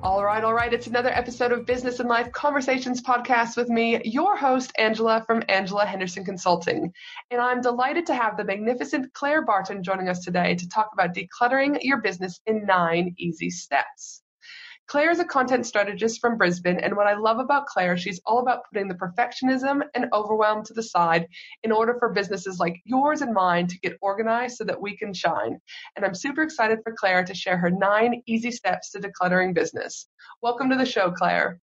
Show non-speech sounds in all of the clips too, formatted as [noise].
All right, all right. It's another episode of Business and Life Conversations podcast with me, your host, Angela from Angela Henderson Consulting. And I'm delighted to have the magnificent Claire Barton joining us today to talk about decluttering your business in nine easy steps. Claire is a content strategist from Brisbane, and what I love about Claire, she's all about putting the perfectionism and overwhelm to the side in order for businesses like yours and mine to get organized so that we can shine. And I'm super excited for Claire to share her nine easy steps to decluttering business. Welcome to the show, Claire.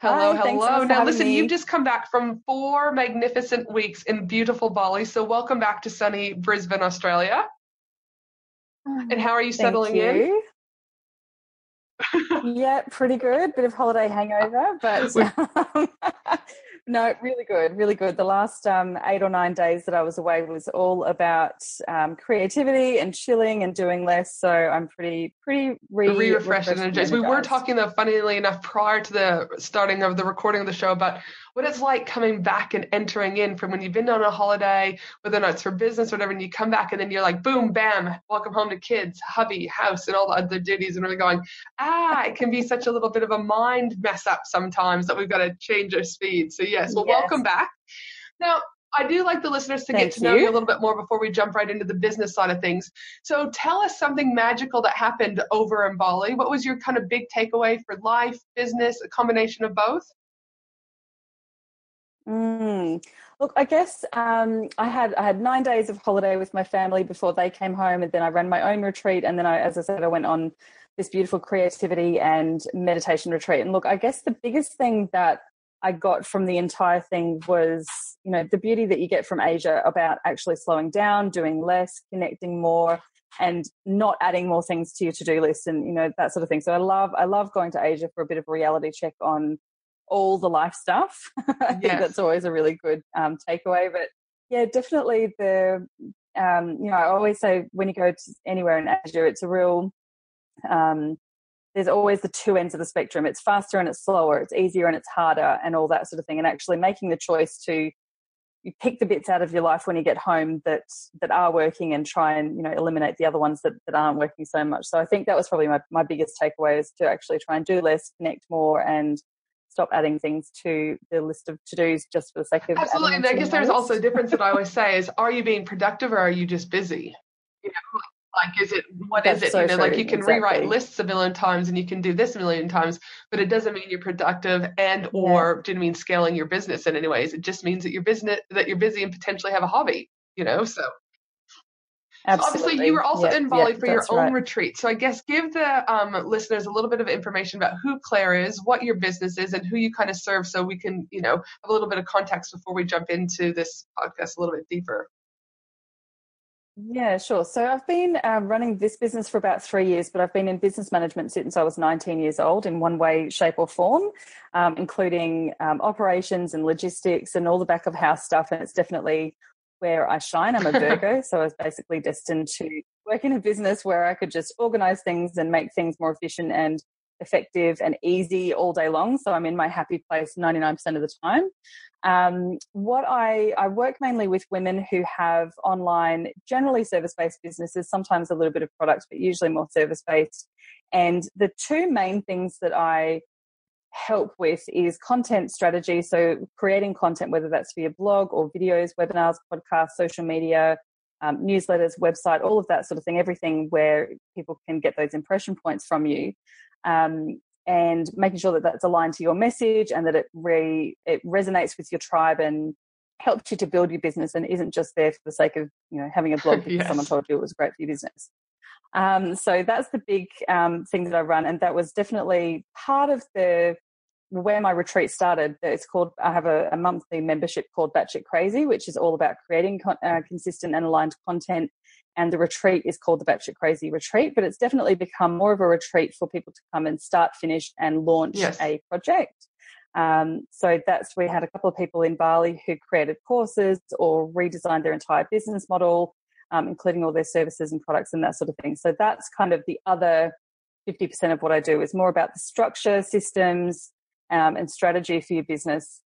Hello, Hi, hello. Now, listen, me. you've just come back from four magnificent weeks in beautiful Bali. So, welcome back to sunny Brisbane, Australia. And how are you settling in? Yeah, pretty good. Bit of holiday hangover, but [laughs] um, [laughs] no, really good, really good. The last um, eight or nine days that I was away was all about um, creativity and chilling and doing less. So I'm pretty, pretty re- re refreshed and energized. We were talking though, funnily enough, prior to the starting of the recording of the show about what it's like coming back and entering in from when you've been on a holiday, whether or not it's for business or whatever, and you come back and then you're like, boom, bam, welcome home to kids, hubby, house, and all the other duties, and we're going, ah, it can be such a little bit of a mind mess up sometimes that we've got to change our speed. So yes, well, Yes. welcome back. Now. I do like the listeners to get to know you you. a little bit more before we jump right into the business side of things. So tell us something magical that happened over in Bali. What was your kind of big takeaway for life, business, a combination of both? Mm. Look, I guess um, I had I had nine days of holiday with my family before they came home, and then I ran my own retreat, and then I, as I said, I went on this beautiful creativity and meditation retreat. And look, I guess the biggest thing that I got from the entire thing was, you know, the beauty that you get from Asia about actually slowing down, doing less, connecting more, and not adding more things to your to-do list, and you know that sort of thing. So I love I love going to Asia for a bit of reality check on all the life stuff. [laughs] I think that's always a really good um, takeaway. But yeah, definitely the um, you know I always say when you go to anywhere in Asia, it's a real um, there's always the two ends of the spectrum. It's faster and it's slower. It's easier and it's harder, and all that sort of thing. And actually making the choice to you pick the bits out of your life when you get home that that are working and try and you know eliminate the other ones that, that aren't working so much so i think that was probably my, my biggest takeaway is to actually try and do less connect more and stop adding things to the list of to-dos just for the sake of Absolutely. And I guess there's also a difference that I always say is are you being productive or are you just busy? You know, like is it what is That's it? so you know, like you can rewrite lists a million times and you can do this a million times, but it doesn't mean you're productive and or didn't mean scaling your business in any ways. It just means that you're business that you're busy and potentially have a hobby, you know. So So obviously, you were also in Bali for your own right. retreat. So I guess give the um, listeners a little bit of information about who Claire is, what your business is, and who you kind of serve, so we can, you know, have a little bit of context before we jump into this podcast a little bit deeper. Yeah, sure. So I've been um, running this business for about three years, but I've been in business management since I was 19 years old in one way, shape, or form, um, including um, operations and logistics and all the back of house stuff. And it's definitely where I shine. I'm a Virgo, so I was basically destined to work in a business where I could just organize things and make things more efficient and effective and easy all day long. So I'm in my happy place 99% of the time. Um, what I, I work mainly with women who have online, generally service based businesses, sometimes a little bit of product, but usually more service based. And the two main things that I help with is content strategy. So creating content, whether that's for your blog or videos, webinars, podcasts, social media, um, newsletters, website, all of that sort of thing, everything where people can get those impression points from you. Um, and making sure that that's aligned to your message and that it re, it resonates with your tribe and helps you to build your business and isn't just there for the sake of you know having a blog [laughs] because Yes. someone told you it was great for your business. Um, so that's the big um, thing that I run, and that was definitely part of the where my retreat started. It's called I have a, a monthly membership called Batch It Crazy, which is all about creating con- uh, consistent and aligned content and the retreat is called the Batch It Crazy Retreat, but it's definitely become more of a retreat for people to come and start, finish, and launch yes. a project. Um, so that's we had a couple of people in Bali who created courses or redesigned their entire business model, um, including all their services and products and that sort of thing. So that's kind of the other 50% of what I do is more about the structure, systems, um, and strategy for your business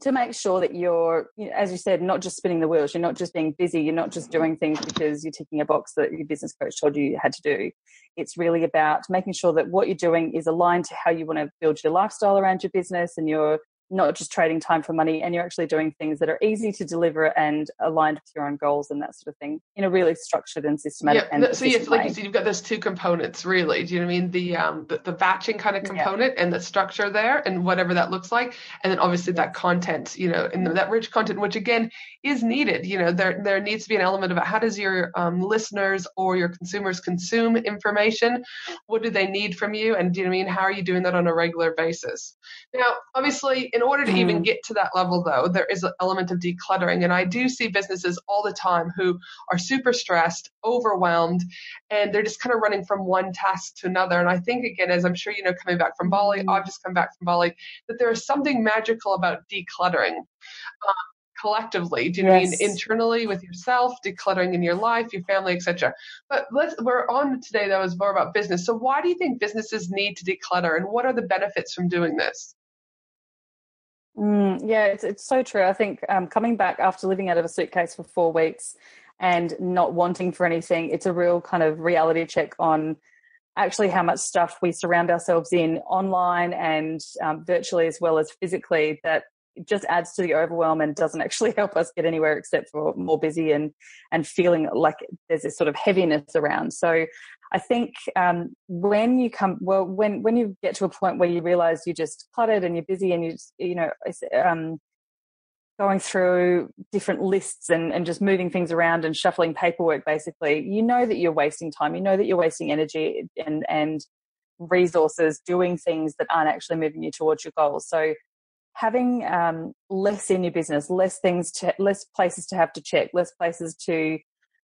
to make sure that you're, as you said, not just spinning the wheels. You're not just being busy. You're not just doing things because you're ticking a box that your business coach told you you had to do. It's really about making sure that what you're doing is aligned to how you want to build your lifestyle around your business and your not just trading time for money and you're actually doing things that are easy to deliver and aligned with your own goals and that sort of thing in a really structured and systematic yeah, and so yes like way. you said you've got those two components really. Do you know what i mean? The um the, the batching kind of component yeah. and the structure there and whatever that looks like and then obviously that content you know and that rich content which again is needed. You know there there needs to be an element about how does your um, listeners or your consumers consume information? What do they need from you? And do you know what i mean? How are you doing that on a regular basis? Now obviously in order to mm. even get to that level, though, there is an element of decluttering. And I do see businesses all the time who are super stressed, overwhelmed, and they're just kind of running from one task to another. And I think, again, as I'm sure you know, coming back from Bali, mm. I've just come back from Bali, that there is something magical about decluttering. Um, collectively do you yes. mean internally with yourself decluttering in your life your family etc but let's we're on today though is more about business so why do you think businesses need to declutter and what are the benefits from doing this Mm, yeah, it's, it's so true. I think um, coming back after living out of a suitcase for four weeks and not wanting for anything, it's a real kind of reality check on actually how much stuff we surround ourselves in online and um, virtually as well as physically that just adds to the overwhelm and doesn't actually [laughs] help us get anywhere except for more busy and and feeling like there's this sort of heaviness around so I think um, when you come, well, when when you get to a point where you realize you're just cluttered and you're busy and you just, you know, um, going through different lists and, and just moving things around and shuffling paperwork, basically, you know that you're wasting time. You know that you're wasting energy and and resources doing things that aren't actually moving you towards your goals. So having um, less in your business, less things to, less places to have to check, less places to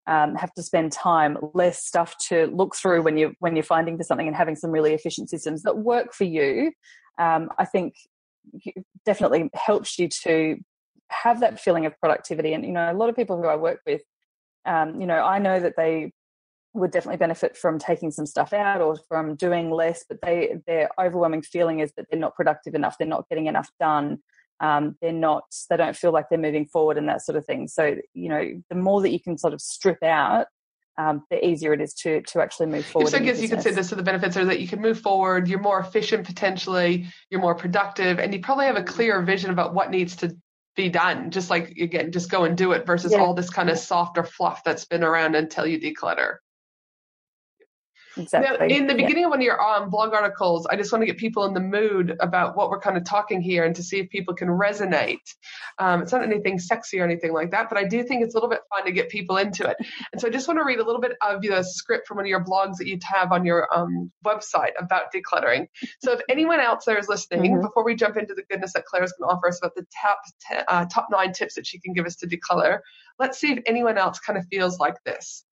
um, have to spend time, less stuff to look through when you when you're finding for something, and having some really efficient systems that work for you. Um, I think definitely helps you to have that feeling of productivity. And you know, a lot of people who I work with, um, you know, I know that they would definitely benefit from taking some stuff out or from doing less, but they their overwhelming feeling is that they're not productive enough, they're not getting enough done um, they're not they don't feel like they're moving forward and that sort of thing so you know the more that you can sort of strip out um, the easier it is to to actually move forward. So I guess you could say this: so the benefits are that you can move forward, you're more efficient potentially, you're more productive, and you probably have a clearer vision about what needs to be done. Just like again, just go and do it versus yeah. all this kind of softer fluff that's been around until you declutter. Exactly. Now, in the beginning yeah. of one of your um, blog articles, I just want to get people in the mood about what we're kind of talking here and to see if people can resonate. Um, it's not anything sexy or anything like that, but I do think it's a little bit fun to get people into it. And so I just want to read a little bit of the script from one of your blogs that you have on your um, website about decluttering. So if anyone else there is listening, mm-hmm. before we jump into the goodness that Claire is going to offer us about the top, t- uh, top nine tips that she can give us to declutter, let's see if anyone else kind of feels like this.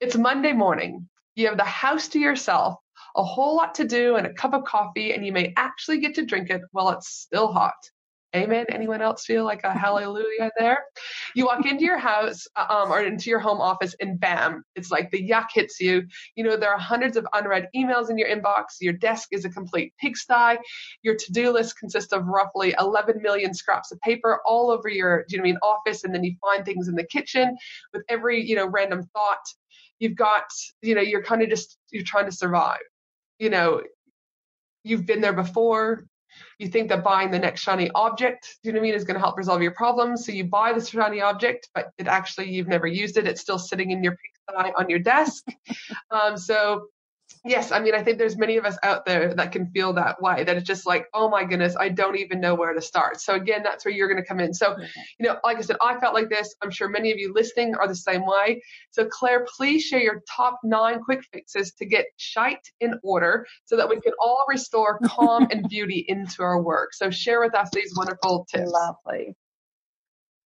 It's Monday morning. You have the house to yourself, a whole lot to do, and a cup of coffee, and you may actually get to drink it while it's still hot. Amen. Anyone else feel like a hallelujah there? You walk into your house um, or into your home office, and bam, it's like the yuck hits you. You know, there are hundreds of unread emails in your inbox. Your desk is a complete pigsty. Your to do list consists of roughly 11 million scraps of paper all over your, do you know I mean, office. And then you find things in the kitchen with every, you know, random thought you've got you know you're kind of just you're trying to survive. You know you've been there before. You think that buying the next shiny object you know what i mean is going to help resolve your problems. So you buy the shiny object but it actually you've never used it. It's still sitting in your on your desk. [laughs] Um, so Yes, I mean, I think there's many of us out there that can feel that way, that it's just like, oh my goodness, I don't even know where to start. So, again, that's where you're going to come in. So, you know, like I said, I felt like this. I'm sure many of you listening are the same way. So, Claire, please share your top nine quick fixes to get shite in order so that we can all restore calm [laughs] and beauty into our work. So, share with us these wonderful tips. Lovely.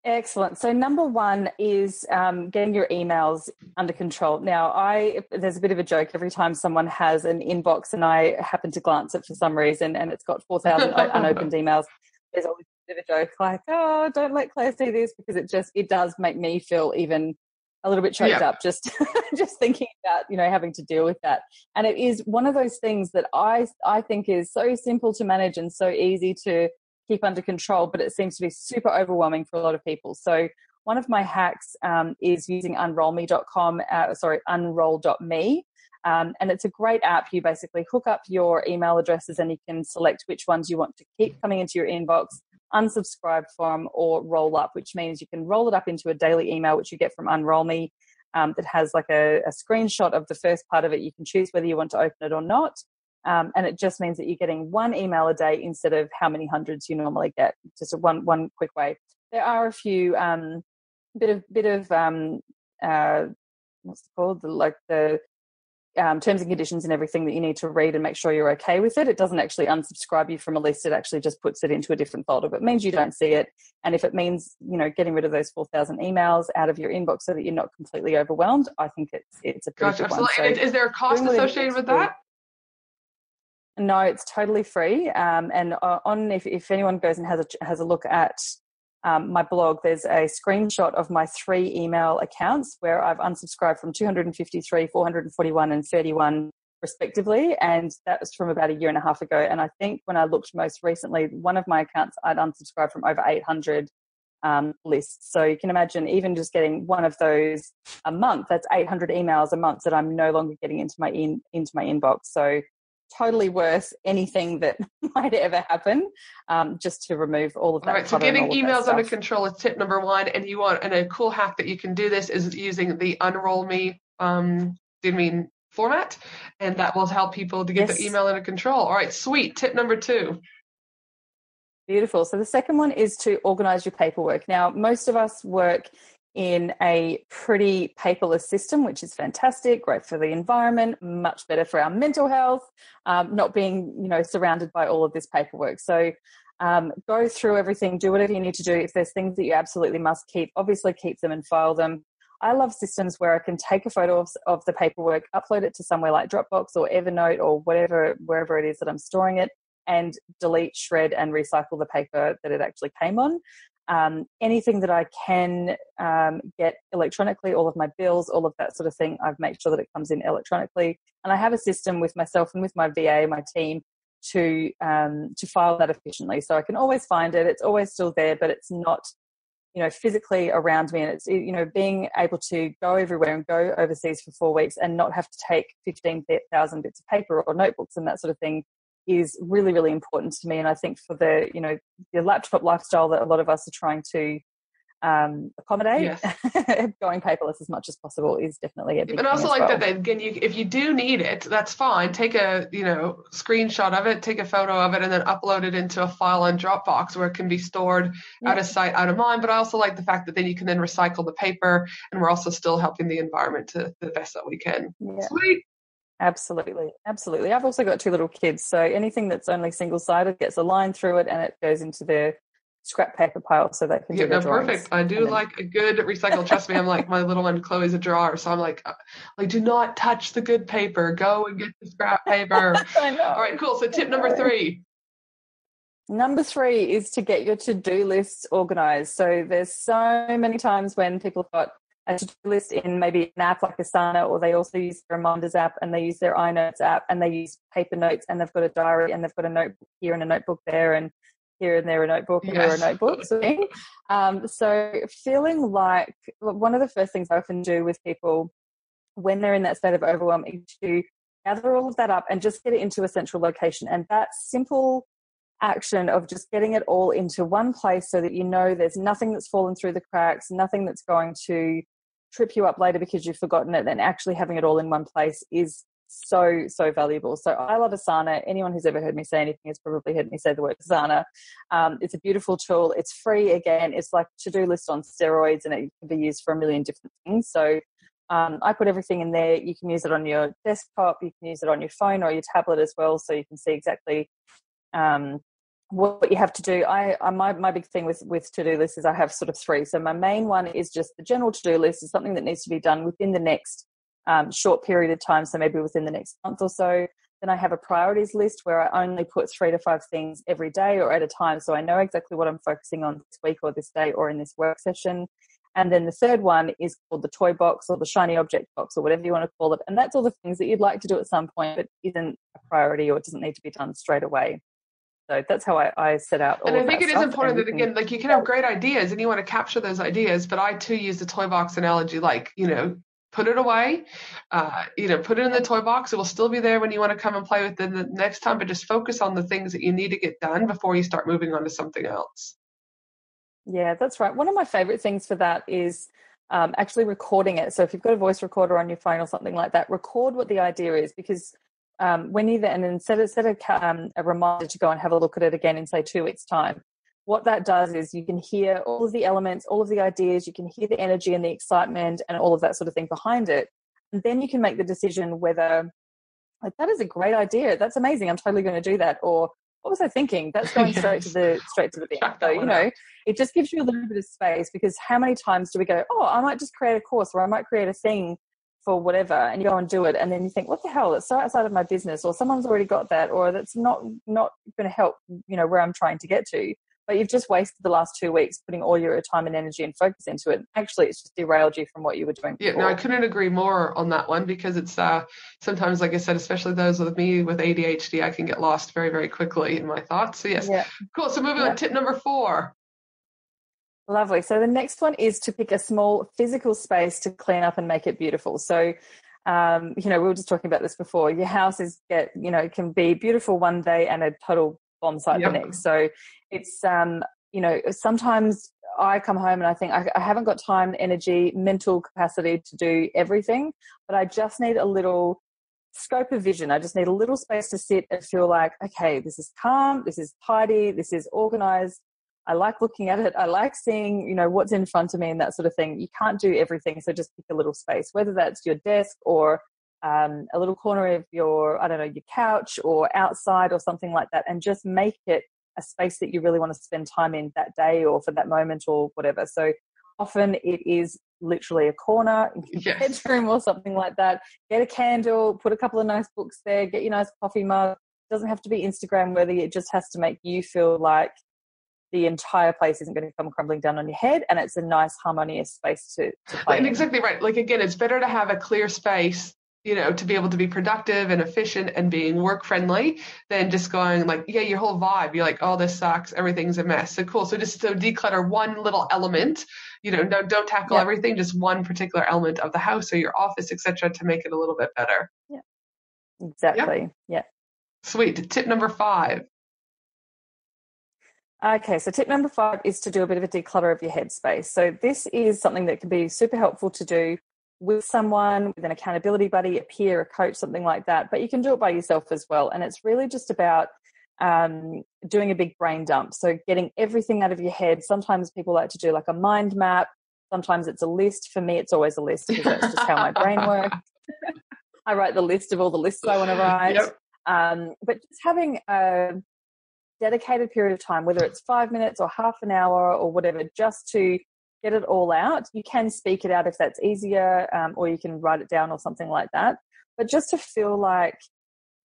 Excellent. So number one is um, getting your emails under control. Now, I there's a bit of a joke every time someone has an inbox and I happen to glance it for some reason and it's got four thousand unopened [laughs] emails. There's always a bit of a joke like, "Oh, don't let Claire see this," because it just it does make me feel even a little bit choked yeah. up just [laughs] just thinking about you know having to deal with that. And it is one of those things that I I think is so simple to manage and so easy to keep under control, but it seems to be super overwhelming for a lot of people. So one of my hacks um, is using unrollme.com, uh, sorry, unroll.me. Um, and it's a great app. You basically hook up your email addresses and you can select which ones you want to keep coming into your inbox, unsubscribe from, or roll up, which means you can roll it up into a daily email, which you get from Unroll um, that has like a, a screenshot of the first part of it. You can choose whether you want to open it or not. Um, and it just means that you're getting one email a day instead of how many hundreds you normally get. Just one one quick way. There are a few um, bit of bit of um, uh, what's it called the, like the um, terms and conditions and everything that you need to read and make sure you're okay with it. It doesn't actually unsubscribe you from a list. It actually just puts it into a different folder. But it means you don't see it. And if it means you know getting rid of those four thousand emails out of your inbox so that you're not completely overwhelmed, I think it's it's a pretty gotcha, good absolutely. one. So is there a cost associated with that? No, it's totally free. Um, and uh, on if, if anyone goes and has a has a look at um, my blog, there's a screenshot of my three email accounts where I've unsubscribed from 253, 441, and 31 respectively. And that was from about a year and a half ago. And I think when I looked most recently, one of my accounts I'd unsubscribed from over 800 um, lists. So you can imagine even just getting one of those a month, that's 800 emails a month that I'm no longer getting into my in, into my inbox. So totally worth anything that [laughs] might ever happen um, just to remove all of that. All right, so getting emails under control is tip number one. And you want, and a cool hack that you can do this is using the Unroll Me, um, do you mean format? And that will help people to get yes. their email under control. All right, sweet. Tip number two. Beautiful. So the second one is to organize your paperwork. Now, most of us work in a pretty paperless system, which is fantastic, great for the environment, much better for our mental health, um, not being, you know, surrounded by all of this paperwork. So um, go through everything, do whatever you need to do. If there's things that you absolutely must keep, obviously keep them and file them. I love systems where I can take a photo of, of the paperwork, upload it to somewhere like Dropbox or Evernote or whatever, wherever it is that I'm storing it, and delete, shred, and recycle the paper that it actually came on um, anything that I can um, get electronically, all of my bills, all of that sort of thing, I've made sure that it comes in electronically. And I have a system with myself and with my VA, my team, to um, to file that efficiently. So I can always find it. It's always still there, but it's not, you know, physically around me. And it's you know being able to go everywhere and go overseas for four weeks and not have to take fifteen thousand bits of paper or notebooks and that sort of thing is really really important to me and i think for the you know the laptop lifestyle that a lot of us are trying to um, accommodate yes. [laughs] going paperless as much as possible is definitely a big and also like well. that again you, if you do need it that's fine take a you know screenshot of it take a photo of it and then upload it into a file on dropbox where it can be stored yeah. out of sight out of mind but i also like the fact that then you can then recycle the paper and we're also still helping the environment to the best that we can yeah. sweet Absolutely, absolutely. I've also got two little kids, so anything that's only single sided gets a line through it, and it goes into their scrap paper pile so they can yeah, do no, perfect. I do then... like a good recycle. Trust me, I'm like my little one Chloe's a drawer, so I'm like, uh, like do not touch the good paper. Go and get the scrap paper. [laughs] I know. All right, cool. So tip number three. Number three is to get your to-do lists organized. So there's so many times when people have got a to-do list in maybe an app like Asana, or they also use the Reminders app and they use their iNotes app and they use paper notes and they've got a diary and they've got a notebook here and a notebook there and here and there a notebook and yes. there a notebook. So, um, so feeling like one of the first things I often do with people when they're in that state of overwhelm is to gather all of that up and just get it into a central location. And that simple action of just getting it all into one place so that you know there's nothing that's fallen through the cracks, nothing that's going to trip you up later because you've forgotten it, then actually having it all in one place is so so valuable. So I love Asana. Anyone who's ever heard me say anything has probably heard me say the word Asana. Um, it's a beautiful tool. It's free. Again, it's like to do list on steroids, and it can be used for a million different things. So um, I put everything in there. You can use it on your desktop. You can use it on your phone or your tablet as well, so you can see exactly um, what you have to do. I, I my, my big thing with with to-do lists is i have sort of three. So my main one is just the general to-do list is something that needs to be done within the next um, short period of time. So maybe within the next month or so. Then i have a priorities list where i only put three to five things every day or at a time. So i know exactly what i'm focusing on this week or this day or in this work session. And then the third one is called the toy box or the shiny object box or whatever you want to call it. And that's all the things that you'd like to do at some point, but isn't a priority or doesn't need to be done straight away. So that's how I, I set out. and I think it is important that again, like you can have great ideas and you want to capture those ideas, but I too use the toy box analogy, like you know, put it away, uh, you know, put it in the toy box. It will still be there when you want to come and play with it the next time, but just focus on the things that you need to get done before you start moving on to something else. Yeah, that's right. One of my favorite things for that is um, actually recording it. So if you've got a voice recorder on your phone or something like that, record what the idea is because um, when you then and set a, set a, um, a reminder to go and have a look at it again in say two weeks time. What that does is you can hear all of the elements, all of the ideas, you can hear the energy and the excitement and all of that sort of thing behind it. And then you can make the decision whether like that is a great idea. That's amazing. I'm totally going to do that. Or what was I thinking? That's going [laughs] straight to the straight to the bin. So you know, it just gives you a little bit of space because how many times do we go, oh, I might just create a course or I might create a thing for whatever and you go and do it and then you think what the hell? It's so outside of my business or someone's already got that or that's not not going to help you know where i'm trying to get to. But you've just wasted the last two weeks putting all your time and energy and focus into it. Actually it's just derailed you from what you were doing before. yeah no i couldn't agree more on that one because it's uh sometimes like i said especially those with me with adhd i can get lost very very quickly in my thoughts. So yes. Yeah. cool so moving yeah. on tip number four Lovely. So the next one is to pick a small physical space to clean up and make it beautiful. So, um, you know, we were just talking about this before. Your house is get, you know, it can be beautiful one day and a total bomb site yep. the next. So it's, um, you know, sometimes I come home and I think I, I haven't got time, energy, mental capacity to do everything, but I just need a little scope of vision. I just need a little space to sit and feel like, okay, this is calm, this is tidy, this is organized, I like looking at it. I like seeing, you know, what's in front of me and that sort of thing. You can't do everything, so just pick a little space, whether that's your desk or um, a little corner of your, I don't know, your couch or outside or something like that, and just make it a space that you really want to spend time in that day or for that moment or whatever. So often it is literally a corner in your yes. bedroom or something like that. Get a candle, put a couple of nice books there, get your nice coffee mug. It doesn't have to be Instagram worthy. It just has to make you feel like the entire place isn't going to come crumbling down on your head and it's a nice harmonious space to, to play and exactly right. Like again it's better to have a clear space you know to be able to be productive and efficient and being work friendly than just going like yeah your whole vibe you're like oh this sucks everything's a mess. So cool. So just so declutter one little element you know don't, don't tackle yeah. everything just one particular element of the house or your office etc to make it a little bit better. Yeah. Exactly. Yeah. Sweet. Tip number five Okay, so tip number five is to do a bit of a declutter of your headspace. So, this is something that can be super helpful to do with someone, with an accountability buddy, a peer, a coach, something like that. But you can do it by yourself as well. And it's really just about um, doing a big brain dump. So, getting everything out of your head. Sometimes people like to do like a mind map, sometimes it's a list. For me, it's always a list because that's just how my brain [laughs] works. I write the list of all the lists I want to write. Yep. Um, but just having a dedicated period of time, whether it's five minutes or half an hour or whatever, just to get it all out. You can speak it out if that's easier, um, or you can write it down or something like that. But just to feel like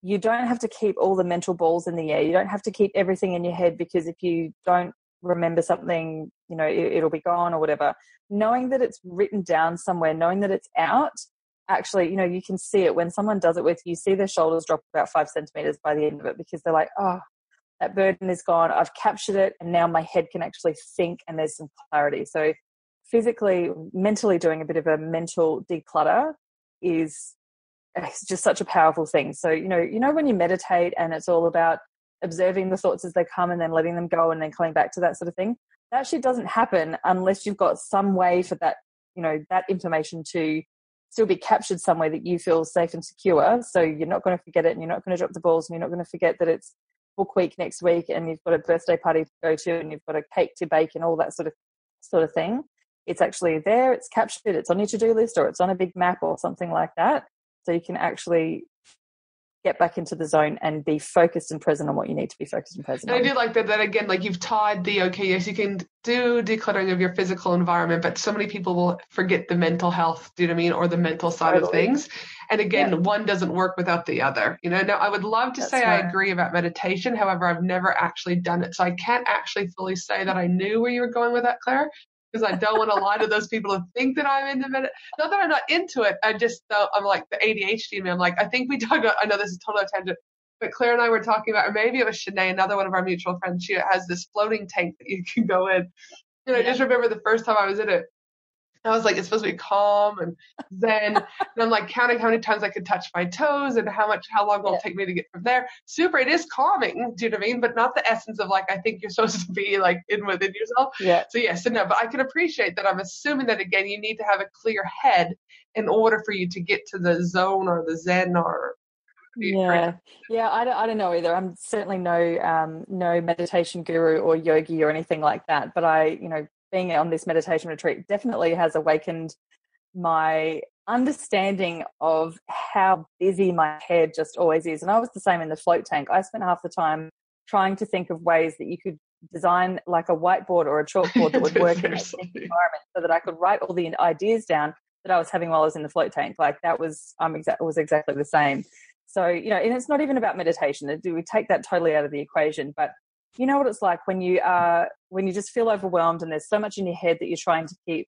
you don't have to keep all the mental balls in the air. You don't have to keep everything in your head because if you don't remember something, you know, it, it'll be gone or whatever. Knowing that it's written down somewhere, knowing that it's out, actually, you know, you can see it when someone does it with you, see their shoulders drop about five centimeters by the end of it because they're like, oh, that burden is gone. I've captured it, and now my head can actually think, and there's some clarity. So, physically, mentally doing a bit of a mental declutter is it's just such a powerful thing. So, you know, you know when you meditate and it's all about observing the thoughts as they come and then letting them go and then coming back to that sort of thing. That shit doesn't happen unless you've got some way for that, you know, that information to still be captured somewhere that you feel safe and secure. So you're not going to forget it and you're not going to drop the balls and you're not going to forget that it's book week next week and you've got a birthday party to go to and you've got a cake to bake and all that sort of sort of thing it's actually there it's captured it's on your to-do list or it's on a big map or something like that. So you can actually get back into the zone and be focused and present on what you need to be focused and present and on. I do like that that again, like you've tied the okay, yes, you can do decluttering of your physical environment, but so many people will forget the mental health, do you know what I mean, or the mental side totally. of things. And again, yeah. one doesn't work without the other. You know, now I would love to That's say right. I agree about meditation. However, I've never actually done it. So I can't actually fully say that I knew where you were going with that, Claire because I don't want a lot of those people to think that I'm into it. Not that I'm not into it. I just uh, I'm like the ADHD me. I'm like I think we talked about. I know this is totally a tangent, but Claire and I were talking about, or maybe it was Shanae, another one of our mutual friends. She has this floating tank that you can go in. And I just remember the first time I was in it, I was like, it's supposed to be calm and zen. and I'm like counting how many times I could touch my toes and how much, how long it'll take me to get from there. Super. It is calming. Do you know what I mean? But not the essence of like, I think you're [laughs] supposed to be like in within yourself. Yeah. So yes and no, but I can appreciate that. I'm assuming that again, you need to have a clear head in order for you to get to the zone or the zen or yeah yeah I don't, I don't know either i'm certainly no um no meditation guru or yogi or anything like that but i you know being on this meditation retreat definitely has awakened my understanding of how busy my head just always is. And I was the same in the float tank. I spent half the time trying to think of ways that you could design like a whiteboard or a [laughs] chalkboard that would work in a environment so that I could write all the ideas down that I was having while I was in the float tank. Like that was I'm um, exa- was exactly the same. So, you know, and it's not even about meditation. Do we take that totally out of the equation, but you know what it's like when you are when you just feel overwhelmed and there's so much in your head that you're trying to keep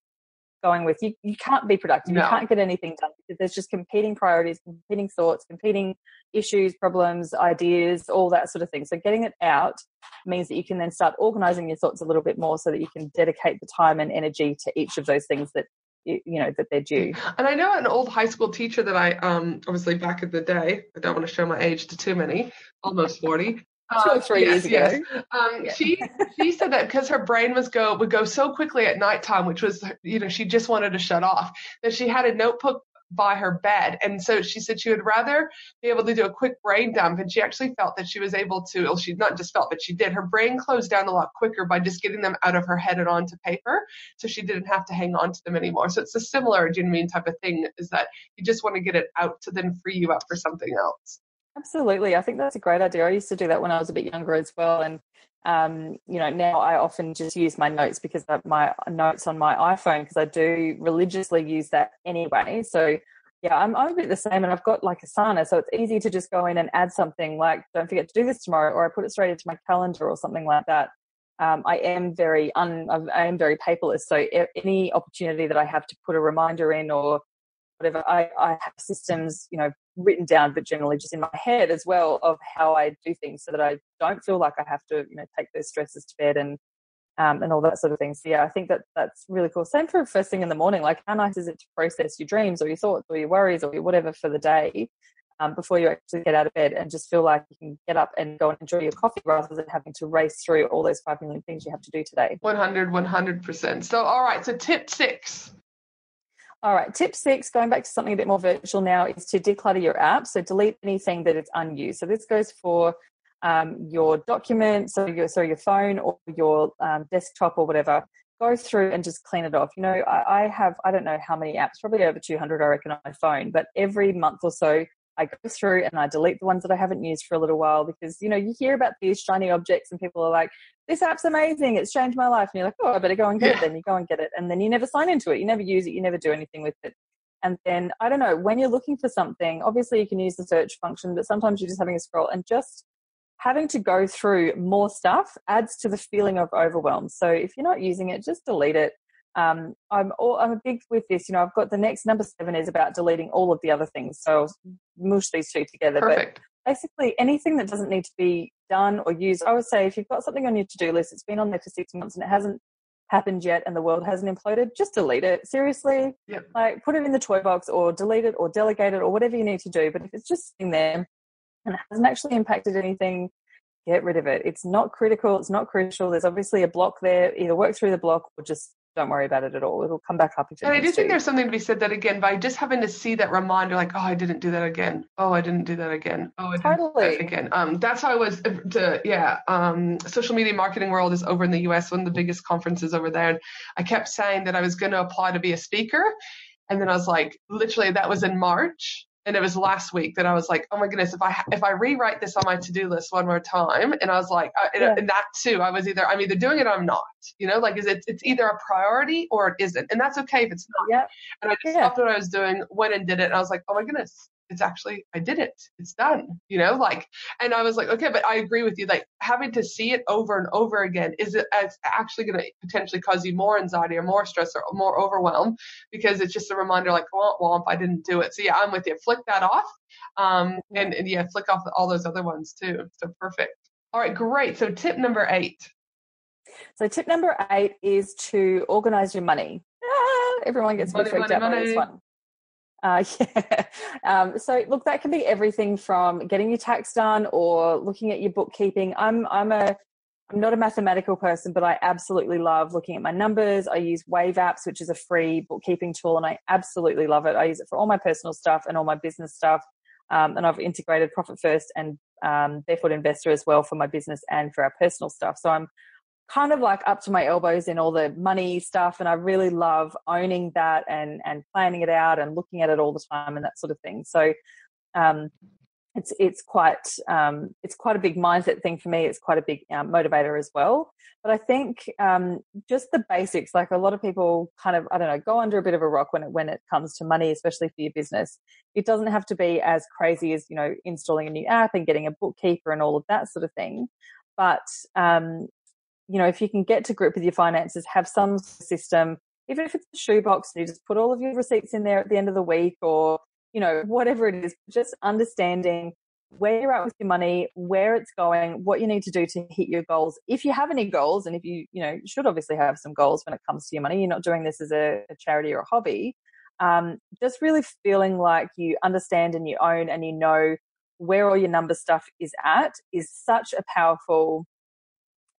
going with you you can't be productive. No. you can't get anything done because there's just competing priorities competing thoughts competing issues problems ideas all that sort of thing. So getting it out means that you can then start organizing your thoughts a little bit more so that you can dedicate the time and energy to each of those things that you know that they're due. And i know an old high school teacher that i um obviously back in the day i don't want to show my age to too many almost 40 two or three yes, years ago. Yes. Um, yeah. She she said that because her brain was go would go so quickly at nighttime, which was you know she just wanted to shut off, that she had a notebook by her bed, and so she said she would rather be able to do a quick brain dump, and she actually felt that she was able to. Well, she not just felt, but she did. Her brain closed down a lot quicker by just getting them out of her head and onto paper, so she didn't have to hang on to them anymore. So it's a similar, do you know I mean, type of thing is that you just want to get it out to then free you up for something else. Absolutely. I think that's a great idea. I used to do that when I was a bit younger as well. And, um, you know, now I often just use my notes because my notes on my iPhone, because I do religiously use that anyway. So, yeah, I'm, I'm a bit the same. And I've got like Asana. So it's easy to just go in and add something like, don't forget to do this tomorrow, or I put it straight into my calendar or something like that. Um, I am very un, I am very paperless. So any opportunity that I have to put a reminder in or whatever. I, I have systems, you know, written down, but generally just in my head as well of how I do things so that I don't feel like I have to, you know, take those stresses to bed and um, and all that sort of thing. So yeah, I think that that's really cool. Same for first thing in the morning. Like how nice is it to process your dreams or your thoughts or your worries or your whatever for the day um, before you actually get out of bed and just feel like you can get up and go and enjoy your coffee rather than having to race through all those five million things you have to do today. 100, 100%. So, all right. So tip six all right, tip six, going back to something a bit more virtual now, is to declutter your app. So delete anything that is unused. So this goes for um, your documents, so your so your phone or your um, desktop or whatever. Go through and just clean it off. You know, I, I have I don't know how many apps, probably over two hundred, I reckon, on my phone. But every month or so, I go through and I delete the ones that I haven't used for a little while because you know you hear about these shiny objects and people are like, "This app's amazing, it's changed my life," and you're like, "Oh, I better go and get yeah. it." Then you go and get it, and then you never sign into it, you never use it, you never do anything with it. And then I don't know when you're looking for something. Obviously, you can use the search function, but sometimes you're just having a scroll and just having to go through more stuff adds to the feeling of overwhelm. So if you're not using it, just delete it um, I'm all, I'm a big with this. You know, I've got the next number seven is about deleting all of the other things. So I'll mush these two together. Perfect. But basically, anything that doesn't need to be done or used, I would say if you've got something on your to do list, it's been on there for six months and it hasn't happened yet and the world hasn't imploded, just delete it. Seriously, yep. like put it in the toy box or delete it or delegate it or whatever you need to do. But if it's just sitting there and it hasn't actually impacted anything, get rid of it. It's not critical. It's not crucial. There's obviously a block there. Either work through the block or just don't worry about it at all. It'll come back up And I do think there's something to be said that again by just having to see that reminder, like, oh, I didn't do that again. Oh, I didn't do that again. Oh, I didn't totally. do that again. Um, that's how I was. Uh, to, yeah. Um, social media marketing world is over in the U.S. One of the biggest conferences over there, and I kept saying that I was going to apply to be a speaker, and then I was like, literally, that was in March and it was last week that I was like, oh my goodness, if I if I rewrite this on my to do list one more time, and I was like, uh, and, yeah. and, that too, I was either I'm either doing it or I'm not. You know, like is it it's either a priority or it isn't, and that's okay if it's not. Yeah. And I just yeah. stopped what I was doing, went and did it, and I was like, oh my goodness, it's actually I did it. It's done. You know, like and I was like, okay, but I agree with you. Like having to see it over and over again is it it's actually going to potentially cause you more anxiety or more stress or more overwhelm because it's just a reminder like, well, well, if I didn't do it. So yeah, I'm with you. Flick that off. Um and, and yeah, flick off all those other ones too. So perfect. All right, great. So tip number eight. So tip number eight is to organize your money. Ah, everyone gets money, freaked money, out money. by this one. Uh, [laughs] yeah. Um, so look, that can be everything from getting your tax done or looking at your bookkeeping. I'm I'm a I'm not a mathematical person, but I absolutely love looking at my numbers. I use Wave Apps, which is a free bookkeeping tool, and I absolutely love it. I use it for all my personal stuff and all my business stuff. Um, and I've integrated Profit First and um, Barefoot Investor as well for my business and for our personal stuff. So I'm kind of like up to my elbows in all the money stuff and I really love owning that and and planning it out and looking at it all the time and that sort of thing. So um, it's it's quite um, it's quite a big mindset thing for me. It's quite a big um, motivator as well. But I think um, just the basics, like a lot of people, kind of I don't know, go under a bit of a rock when it when it comes to money, especially for your business. It doesn't have to be as crazy as you know installing a new app and getting a bookkeeper and all of that sort of thing. But um, you know, if you can get to grip with your finances, have some system, even if it's a shoebox, and you just put all of your receipts in there at the end of the week or, you know, whatever it is, just understanding where you're at with your money, where it's going, what you need to do to hit your goals. If you have any goals, and if you, you know, should obviously have some goals when it comes to your money, you're not doing this as a, a charity or a hobby. Um, just really feeling like you understand and you own and you know where all your number stuff is at is such a powerful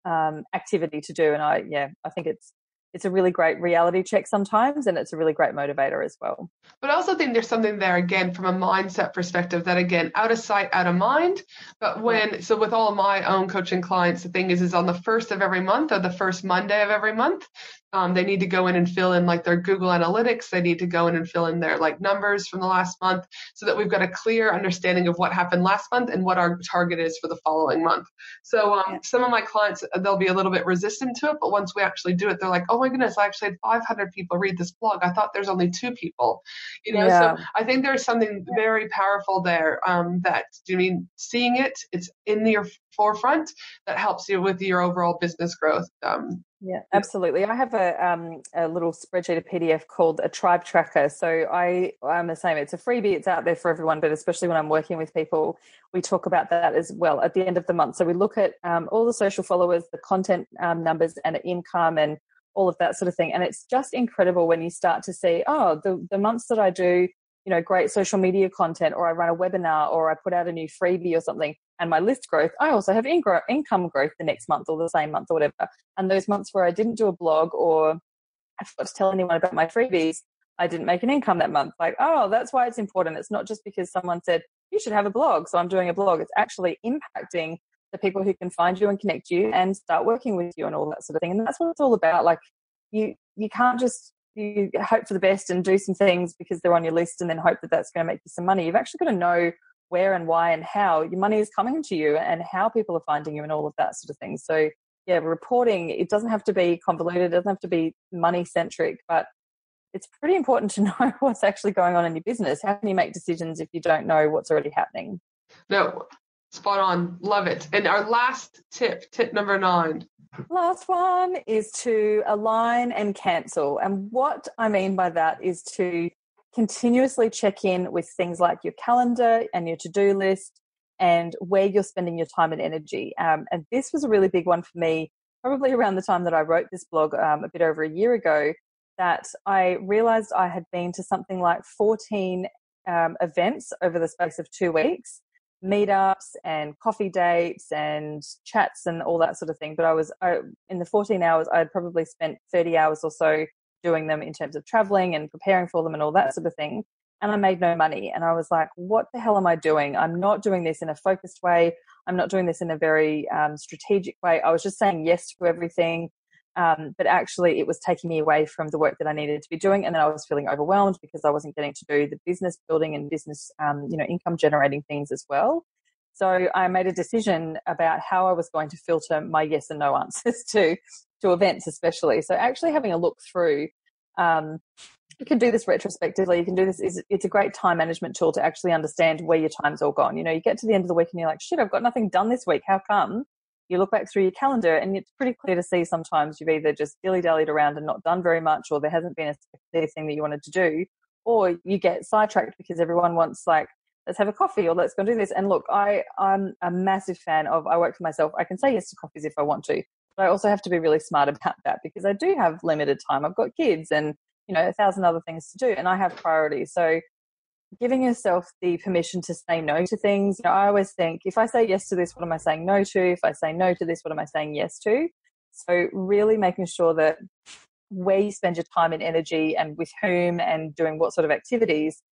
um, activity to do. And I, yeah, I think it's it's a really great reality check sometimes, and it's a really great motivator as well. But I also think there's something there again from a mindset perspective that again out of sight, out of mind. But when so with all my own coaching clients, the thing is, is on the first of every month or the first Monday of every month, um, they need to go in and fill in like their Google Analytics. They need to go in and fill in their like numbers from the last month so that we've got a clear understanding of what happened last month and what our target is for the following month. So um, some of my clients, they'll be a little bit resistant to it, but once we actually do it, they're like, oh my goodness, I actually had 500 people read this blog. I thought there's only two people, you know? Yeah. So I think there's something very powerful there um, that, I mean, seeing it, it's in your forefront that helps you with your overall business growth. Um, yeah, absolutely. I have a um, a little spreadsheet, a PDF called a tribe tracker. So I I'm the same. It's a freebie. It's out there for everyone, but especially when I'm working with people, we talk about that as well at the end of the month. So we look at um, all the social followers, the content um, numbers, and income, and all of that sort of thing. And it's just incredible when you start to see, oh, the the months that I do you know, great social media content or I run a webinar or I put out a new freebie or something and my list growth, I also have income growth the next month or the same month or whatever. And those months where I didn't do a blog or I forgot to tell anyone about my freebies, I didn't make an income that month. Like, oh, that's why it's important. It's not just because someone said, you should have a blog. So I'm doing a blog. It's actually impacting the people who can find you and connect you and start working with you and all that sort of thing. And that's what it's all about. Like you, you can't just you hope for the best and do some things because they're on your list and then hope that that's going to make you some money. You've actually got to know where and why and how your money is coming to you and how people are finding you and all of that sort of thing. So yeah, reporting, it doesn't have to be convoluted. It doesn't have to be money centric, but it's pretty important to [laughs] know what's actually going on in your business. How can you make decisions if you don't know what's already happening? No, spot on. Love it. And our last tip, tip number nine, Last one is to align and cancel. And what I mean by that is to continuously check in with things like your calendar and your to do list and where you're spending your time and energy. Um, and this was a really big one for me, probably around the time that I wrote this blog um, a bit over a year ago, that I realized I had been to something like 14 um, events over the space of two weeks meetups and coffee dates and chats and all that sort of thing. But I was I, in the 14 hours, I had probably spent 30 hours or so doing them in terms of traveling and preparing for them and all that sort of thing. And I made no money. And I was like, what the hell am I doing? I'm not doing this in a focused way. I'm not doing this in a very um, strategic way. I was just saying yes to everything. Um, but actually, it was taking me away from the work that I needed to be doing, and then I was feeling overwhelmed because I wasn't getting to do the business building and business, um, you know, income generating things as well. So I made a decision about how I was going to filter my yes and no answers [laughs] to to events, especially. So actually having a look through. Um, you can do this retrospectively. You can do this. It's a great time management tool to actually understand where your time's all gone. You know, you get to the end of the week and you're like, shit, I've got nothing done this week. How come? you look back through your calendar and it's pretty clear to see sometimes you've either just dilly dallied around and not done very much, or there hasn't been a clear thing that you wanted to do, or you get sidetracked because everyone wants like, let's have a coffee or let's go do this. And look, I, I'm a massive fan of, I work for myself. I can say yes to coffees if I want to, I also have to be really smart [laughs] about that because I do have limited time. I've got kids and, you know, a thousand other things to do and I have priorities. So giving yourself the permission to say no to things. You know, I always think if I say yes to this, what am I saying no to? If I say no to this, what am I saying yes to? So really making sure that where you spend your time and energy and with whom and doing what sort of activities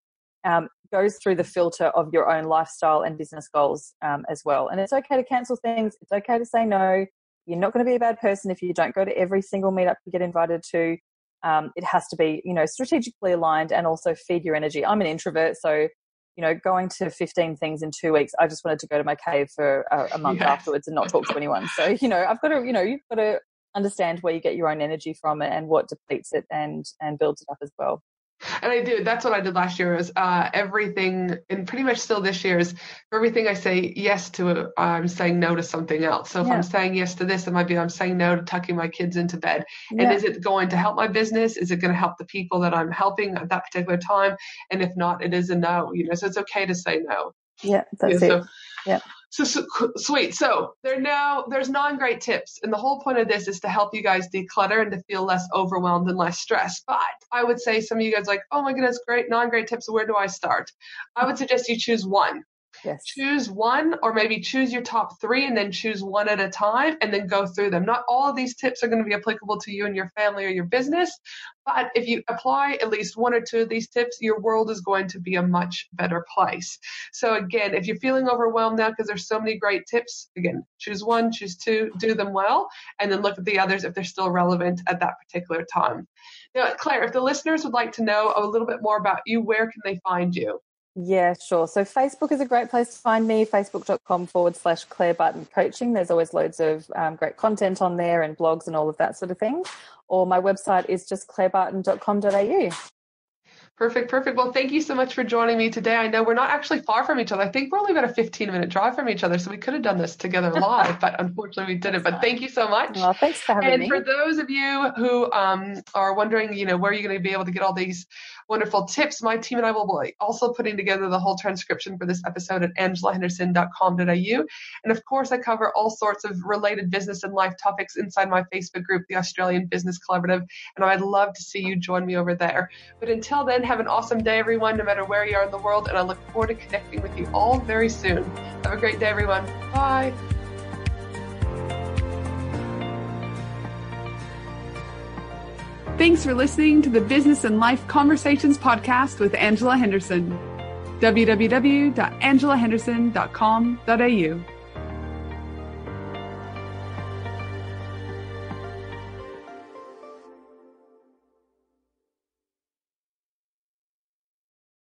um, goes through the filter of your own lifestyle and business goals um, as well. And it's okay to cancel things. It's okay to say no. You're not going to be a bad person if you don't go to every single meetup you get invited to. Um, it has to be you know strategically aligned and also feed your energy. I'm an introvert so you know going to 15 things in two weeks i just wanted to go to my cave for a, a month yes. afterwards and not talk to anyone. So you know i've got to you know you've got to understand where you get your own energy from and what depletes it and and builds it up as well and I do. That's what I did last year. Is uh, everything, and pretty much still this year is everything I say yes to, I'm saying no to something else. So if yeah. I'm saying yes to this, it might be I'm saying no to tucking my kids into bed. Yeah. And is it going to help my business? Is it going to help the people that I'm helping at that particular time? And if not, it is a no. You know, so it's okay to say no. Yeah, that's it. So, yeah. So, so, sweet. So there now there's non-great tips, and the whole point of this is to help you guys declutter and to feel less overwhelmed and less stressed. But I would say some of you guys like, oh my goodness, great non-great tips. Where do I start? I would suggest you choose one. Yes. Choose one or maybe choose your top three and then choose one at a time and then go through them. Not all of these tips are going to be applicable to you and your family or your business, but if you apply at least one or two of these tips, your world is going to be a much better place. So again, if you're feeling overwhelmed now because there's so many great tips, again, choose one, choose two, do them well, and then look at the others if they're still relevant at that particular time. Now, Claire, if the listeners would like to know a little bit more about you, where can they find you? Yeah, sure. So Facebook is a great place to find me, facebook.com forward slash Claire Barton Coaching. There's always loads of um, great content on there and blogs and all of that sort of thing. Or my website is just clairebarton.com.au. Perfect, perfect. Well, thank you so much for joining me today. I know we're not actually far from each other. I think we're only about a 15 minute drive from each other, so we could have done this together [laughs] live, but unfortunately we didn't. But thank you so much. Well, thanks for having and me. And for those of you who um, are wondering, you know, where are you going to be able to get all these wonderful tips, my team and I will be also putting together the whole transcription for this episode at angelahenderson.com.au. And of course, I cover all sorts of related business and life topics inside my Facebook group, the Australian Business Collaborative. And I'd love to see you join me over there. But until then, have an awesome day, everyone, no matter where you are in the world. And I look forward to connecting with you all very soon. Have a great day, everyone. Bye. Thanks for listening to the Business and Life Conversations podcast with Angela Henderson. www.angelahenderson.com.au